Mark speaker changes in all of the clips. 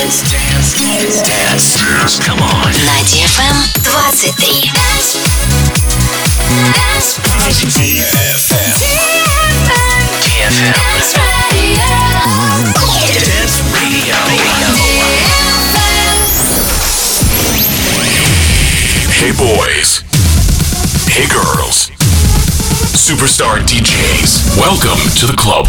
Speaker 1: Dance, dance, dance, dance, dance. Come on.
Speaker 2: На DFM 23.
Speaker 1: DFM. DFM. Dance Radio. Hey boys. Hey girls. Superstar DJs. Welcome to the club.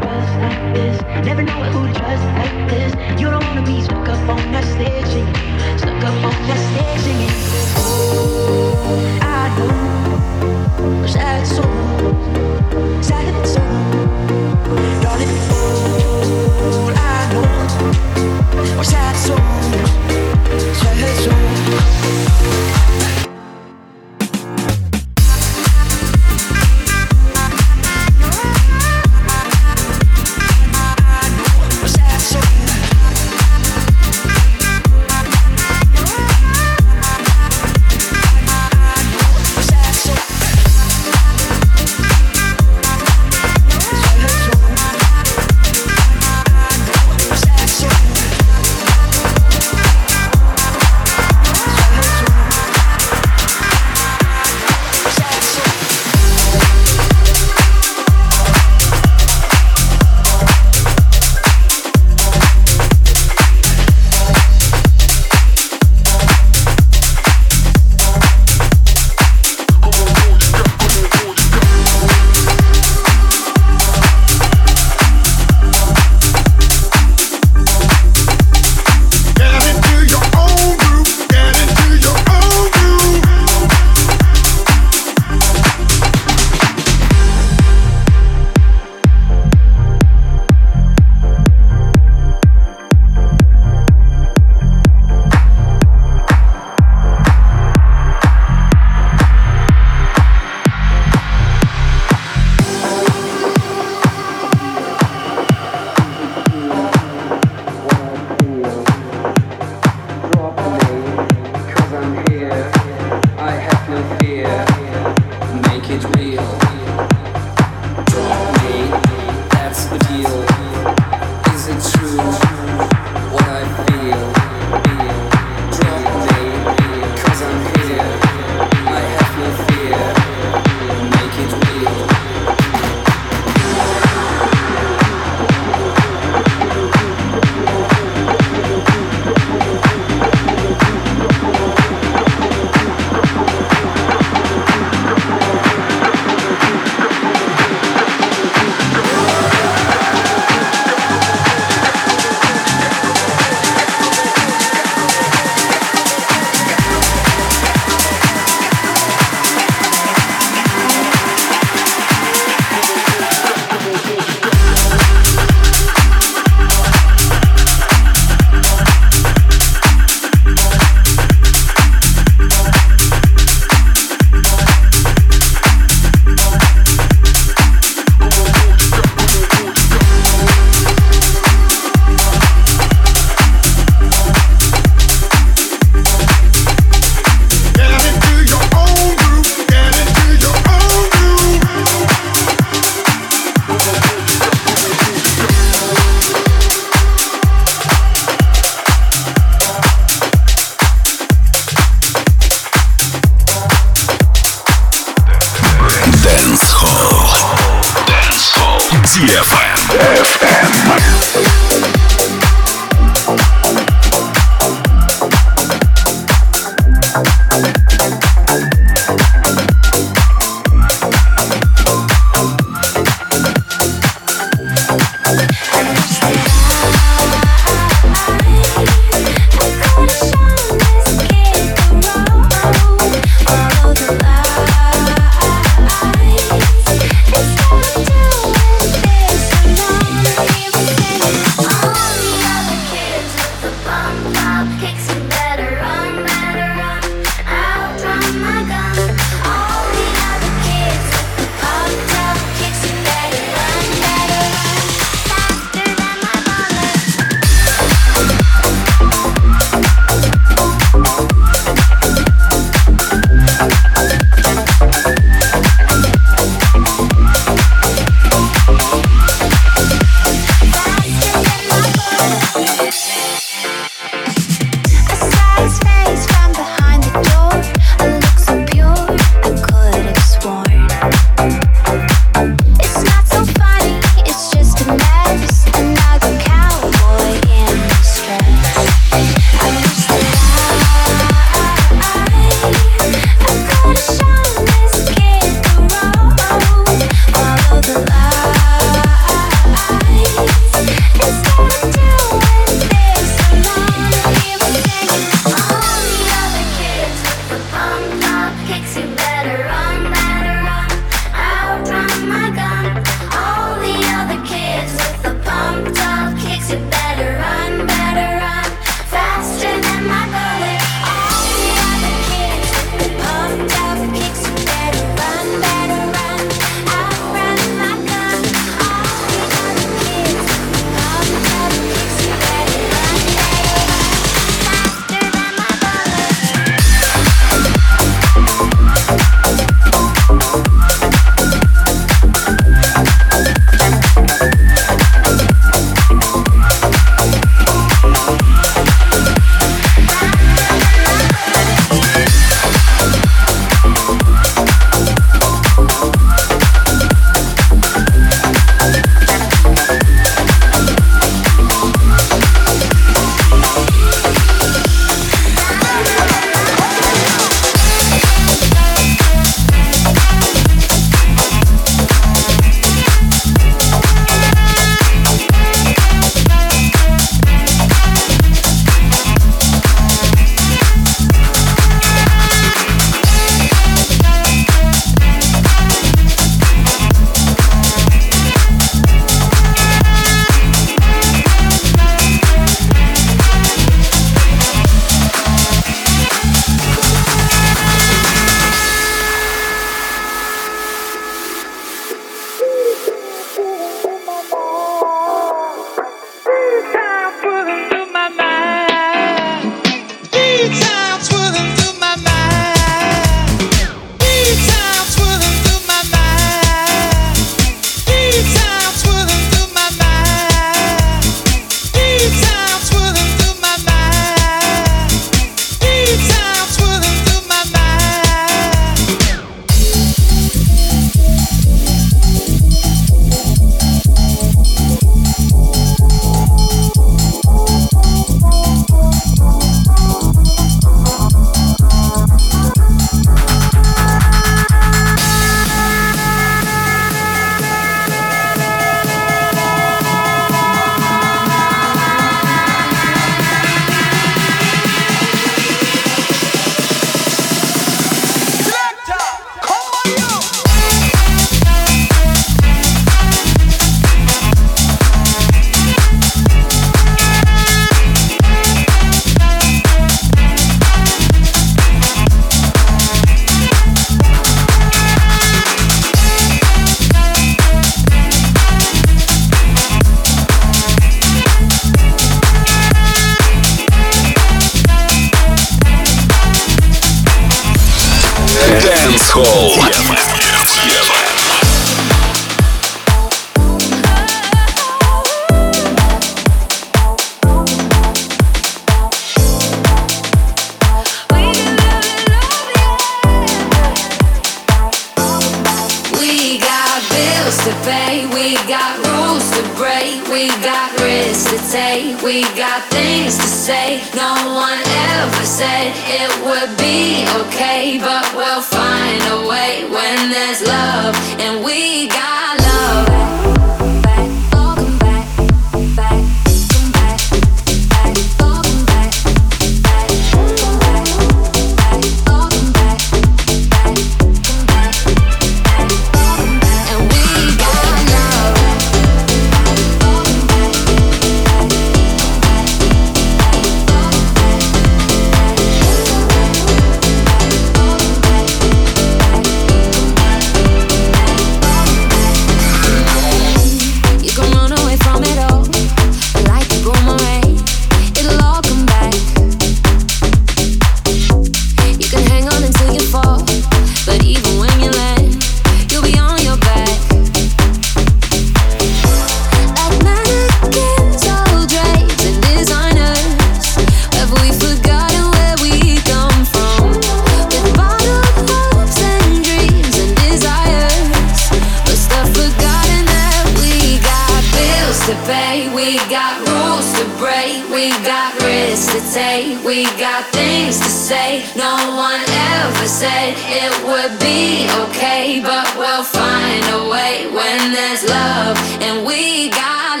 Speaker 3: got risks to take, we got things to say. No one ever said it would be okay, but we'll find a way when there's love and we got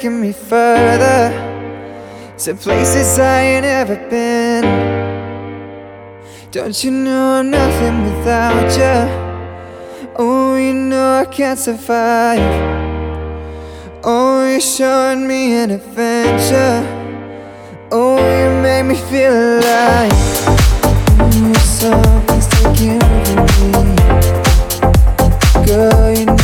Speaker 4: taking me further to places I ain't ever been? Don't you know I'm nothing without you? Oh, you know I can't survive. Oh, you're showing me an adventure. Oh, you make me feel alive. Something's taking over me. Girl, you know